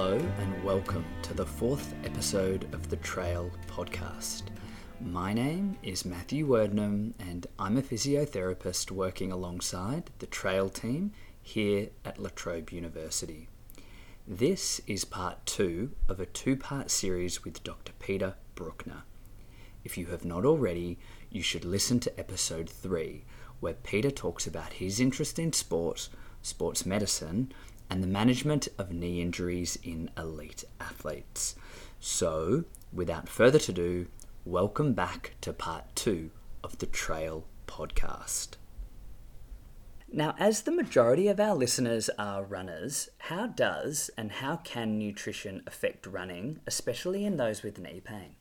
Hello, and welcome to the fourth episode of the Trail podcast. My name is Matthew Wordnam, and I'm a physiotherapist working alongside the Trail team here at La Trobe University. This is part two of a two part series with Dr. Peter Brukner. If you have not already, you should listen to episode three, where Peter talks about his interest in sports, sports medicine, and the management of knee injuries in elite athletes. So, without further ado, welcome back to part two of the Trail podcast. Now, as the majority of our listeners are runners, how does and how can nutrition affect running, especially in those with knee pain?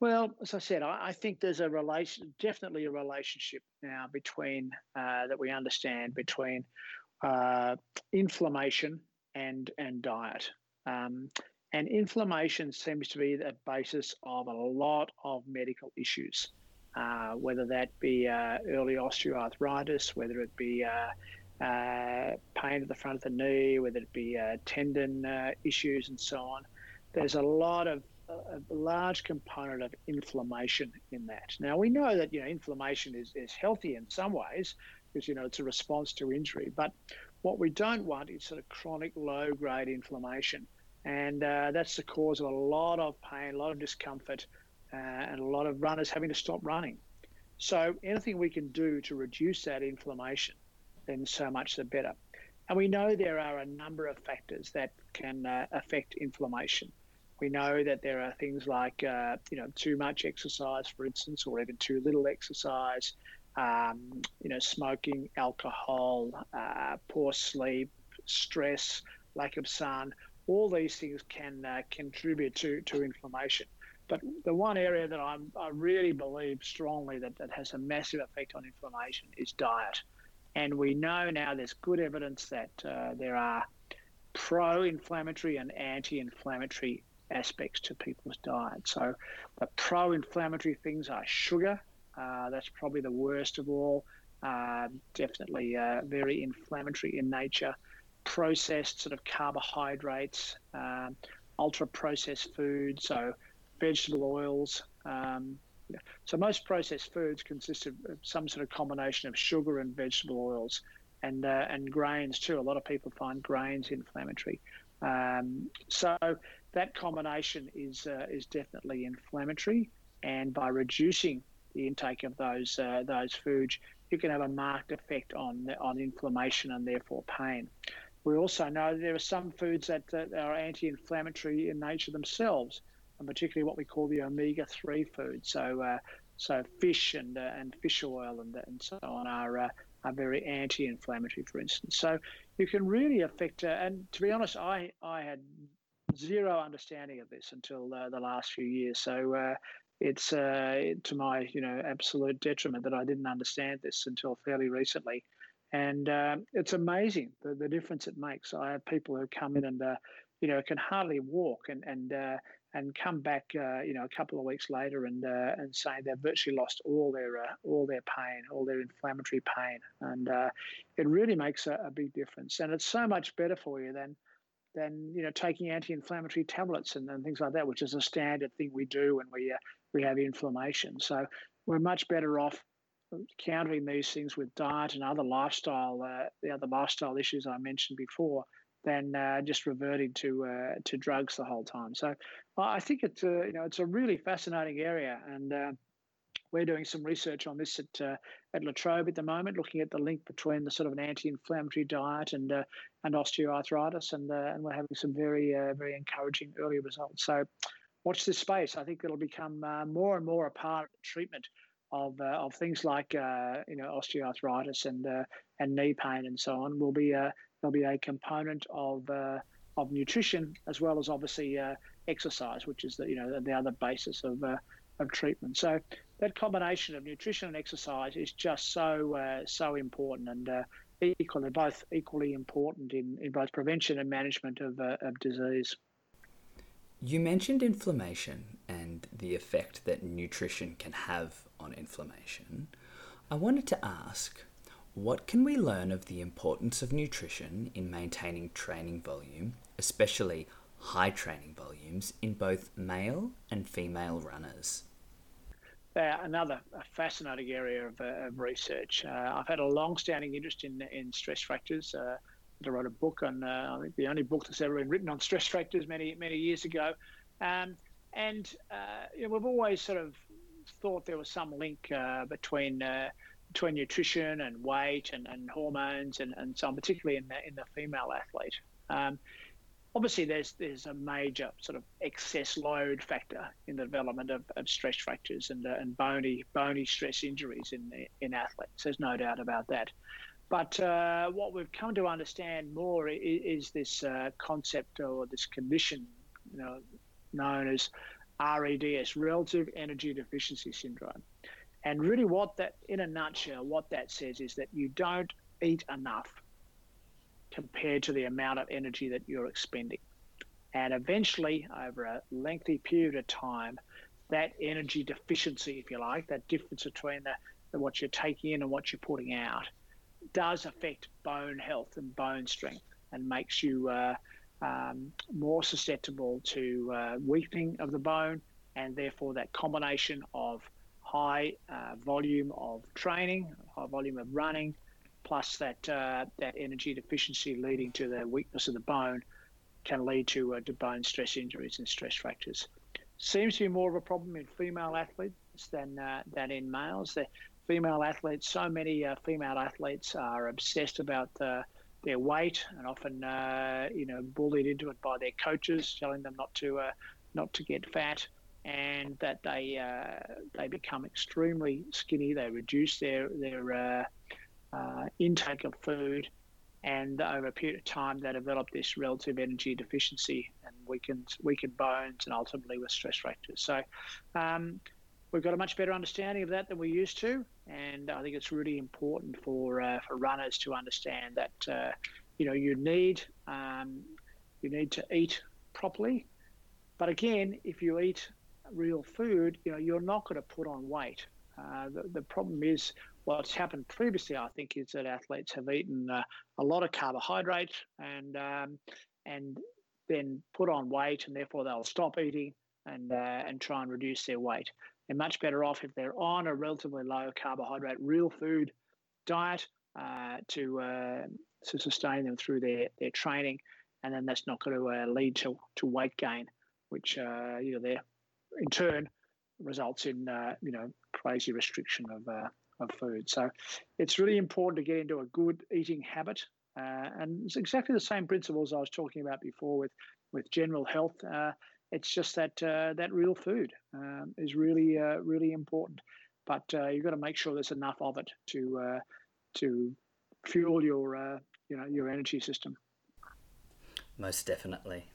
Well, as I said, I, I, think there's a relation, definitely a relationship now between uh, that we understand between uh, inflammation and and diet. Um, and inflammation seems to be the basis of a lot of medical issues, uh, whether that be uh, early osteoarthritis, whether it be uh, uh, pain at the front of the knee, whether it be uh, tendon issues, and so on. There's a lot of a large component of inflammation in that. Now we know that you know inflammation is, is healthy in some ways, because you know it's a response to injury. But what we don't want is sort of chronic low grade inflammation, and uh, that's the cause of a lot of pain, a lot of discomfort, uh, and a lot of runners having to stop running. So anything we can do to reduce that inflammation, then so much the better. And we know there are a number of factors that can uh, affect inflammation. We know that there are things like, uh, you know, too much exercise, for instance, or even too little exercise, um, you know, smoking, alcohol, uh, poor sleep, stress, lack of sun, all these things can uh, contribute to, to inflammation. But the one area that I'm, i really believe strongly that, that has a massive effect on inflammation is diet. And we know now there's good evidence that uh, there are pro inflammatory and anti inflammatory aspects to people's diet. So the pro inflammatory things are sugar, uh, that's probably the worst of all. Uh, definitely uh, very inflammatory in nature. Processed sort of carbohydrates, um, ultra processed foods, so vegetable oils. Um, so most processed foods consist of some sort of combination of sugar and vegetable oils, and uh, and grains too. A lot of people find grains inflammatory. Um, so that combination is uh, is definitely inflammatory, and by reducing the intake of those uh, those foods, you can have a marked effect on on inflammation and therefore pain. We also know there are some foods that, that are anti-inflammatory in nature themselves, and particularly what we call the omega-3 foods. So, uh, so fish and uh, and fish oil and and so on are uh, are very anti-inflammatory, for instance. So you can really affect. Uh, and to be honest, I I had zero understanding of this until uh, the last few years. So uh, it's uh, to my you know absolute detriment that I didn't understand this until fairly recently, and uh, it's amazing the, the difference it makes. I have people who come in and uh, you know can hardly walk and and uh, and come back uh, you know a couple of weeks later and uh, and say they've virtually lost all their all their pain, all their inflammatory pain, and it really makes a, a big difference. And it's so much better for you than than you know taking anti-inflammatory tablets and, and, things like that, which is a standard thing we do when we uh, we have inflammation. So we're much better off countering these things with diet and other lifestyle uh, the other lifestyle issues I mentioned before than uh, just reverting to uh, to drugs the whole time. So I think it's a, you know it's a really fascinating area and uh, we're doing some research on this at uh, at La Trobe at the moment, looking at the link between the sort of an anti-inflammatory diet and uh, and osteoarthritis, and and we're having some very very encouraging early results. So, watch this space. I think it'll become uh, more and more a part of treatment of uh, of things like you know osteoarthritis and and knee pain and so on. Will be there'll be a component of of nutrition as well as obviously exercise, which is the you know the other basis of of treatment. So that combination of nutrition and exercise is just so uh, so important and uh, equally both equally important in, in both prevention and management of, uh, of disease. You mentioned inflammation and the effect that nutrition can have on inflammation. I wanted to ask, What can we learn of the importance of nutrition in maintaining training volume, especially high training volumes, in both male and female runners? Uh, another fascinating area of, uh, of research. Uh, I've had a long-standing interest in in stress fractures. Uh, I wrote a book on, uh, I think the only book that's ever been written on stress fractures many many years ago, um, and uh, you know, we've always sort of thought there was some link between between nutrition and weight and, and hormones and, and so on, particularly in the, in the female athlete. Um, obviously there's there's a major sort of excess load factor in the development of, of stress fractures and, uh, and bony bony stress injuries in in athletes. There's no doubt about that. But uh, what we've come to understand more is, is this uh, concept or this condition, you know, known as REDS, relative energy deficiency syndrome. And really, what that, in a nutshell, what that says is that you don't eat enough compared to the amount of energy that you're expending. And eventually, over a lengthy period of time, that energy deficiency, if you like, that difference between the, the, what you're taking in and what you're putting out, does affect bone health and bone strength and makes you uh, um, more susceptible to uh, weakening of the bone and therefore that combination of high uh, volume of training, high volume of running, plus that uh, that energy deficiency leading to the weakness of the bone can lead to, uh, to bone stress injuries and stress fractures. Seems to be more of a problem in female athletes than uh, than in males. The female athletes, so many uh, female athletes are obsessed about uh, their weight and often uh, you know bullied into it by their coaches, telling them not to not to get fat and that they uh, they become extremely skinny. They reduce their their uh, intake of food, and over a period of time, they develop this relative energy deficiency and weakened weakened bones, and ultimately with stress fractures. So. Um, we've got a much better understanding of that than we used to, and I think it's really important for uh, for runners to understand that uh, you know you need um, you need to eat properly, but again, if you eat real food, you know you're not going to put on weight. Uh, the, the problem is what's happened previously, I think, is that athletes have eaten uh, a lot of carbohydrate and um, and then put on weight, and therefore they'll stop eating and uh, and try and reduce their weight. They're much better off if they're on a relatively low carbohydrate, real food diet uh, to uh, to sustain them through their their training, and then that's not going to uh, lead to to weight gain, which you know they in turn results in you know crazy restriction of of food. So it's really important to get into a good eating habit. Uh, and it's exactly the same principles I was talking about before with, with general health. Uh, it's just that uh, that real food um, is really uh, really important, but uh, you've got to make sure there's enough of it to uh, to fuel your you know your energy system. Most definitely.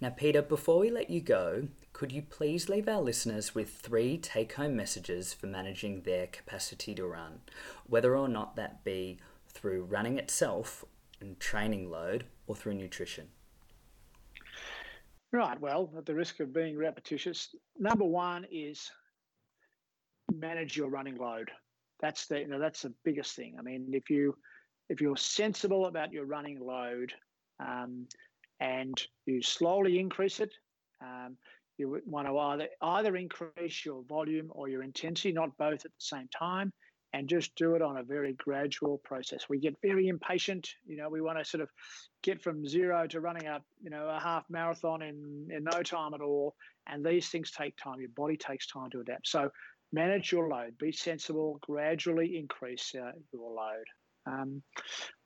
Now, Peter, before we let you go, could you please leave our listeners with three take home messages for managing their capacity to run, whether or not that be through running itself and training load or through nutrition? Right. Well, at the risk of being repetitious, number one is manage your running load. That's the you know that's the biggest thing. I mean, if you if you're sensible about your running load, um, and you slowly increase it. Um, you want to either either increase your volume or your intensity, not both at the same time, and just do it on a very gradual process. We get very impatient. You know, we want to sort of get from zero to running a you know a half marathon in in no time at all. And these things take time. Your body takes time to adapt. So manage your load. Be sensible. Gradually increase uh, your load. Um,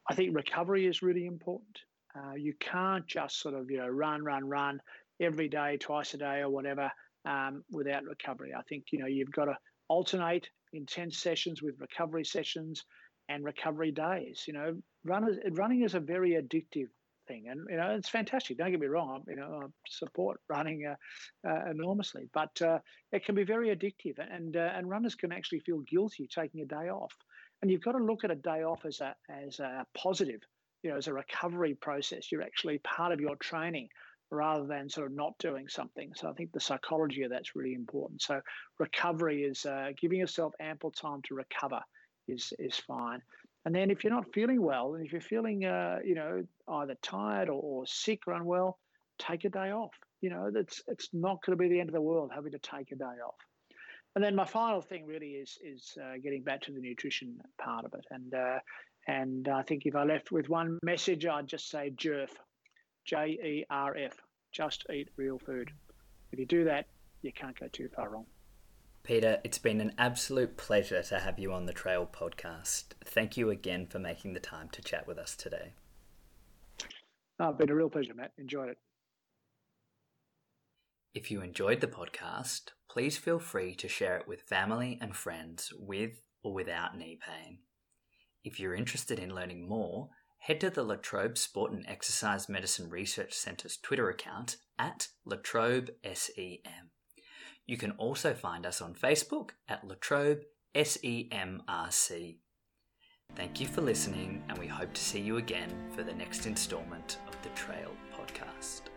I think recovery is really important. Uh, you can't just sort of you know run, run, run every day, twice a day, or whatever um, without recovery. I think you know you've got to alternate intense sessions with recovery sessions and recovery days. You know, runners, running is a very addictive thing, and you know it's fantastic. Don't get me wrong. You know, I support running uh, uh, enormously, but uh, it can be very addictive, and uh, and runners can actually feel guilty taking a day off. And you've got to look at a day off as a as a positive you know, as a recovery process. You're actually part of your training rather than sort of not doing something. So I think the psychology of that's really important. So recovery is uh, giving yourself ample time to recover is is fine. And then if you're not feeling well, and if you're feeling, uh, you know, either tired or, or sick or unwell, take a day off. You know, that's it's not going to be the end of the world having to take a day off. And then my final thing really is is uh, getting back to the nutrition part of it. And uh, and I think if I left with one message, I'd just say JERF, J E R F, just eat real food. If you do that, you can't go too far wrong. Peter, it's been an absolute pleasure to have you on the Trail podcast. Thank you again for making the time to chat with us today. Oh, it's been a real pleasure, Matt. Enjoyed it. If you enjoyed the podcast, please feel free to share it with family and friends with or without knee pain. If you're interested in learning more, head to the La Trobe Sport and Exercise Medicine Research Centre's Twitter account at La Trobe SEM. You can also find us on Facebook at La Trobe SEMRC. Thank you for listening, and we hope to see you again for the next instalment of the Trail podcast.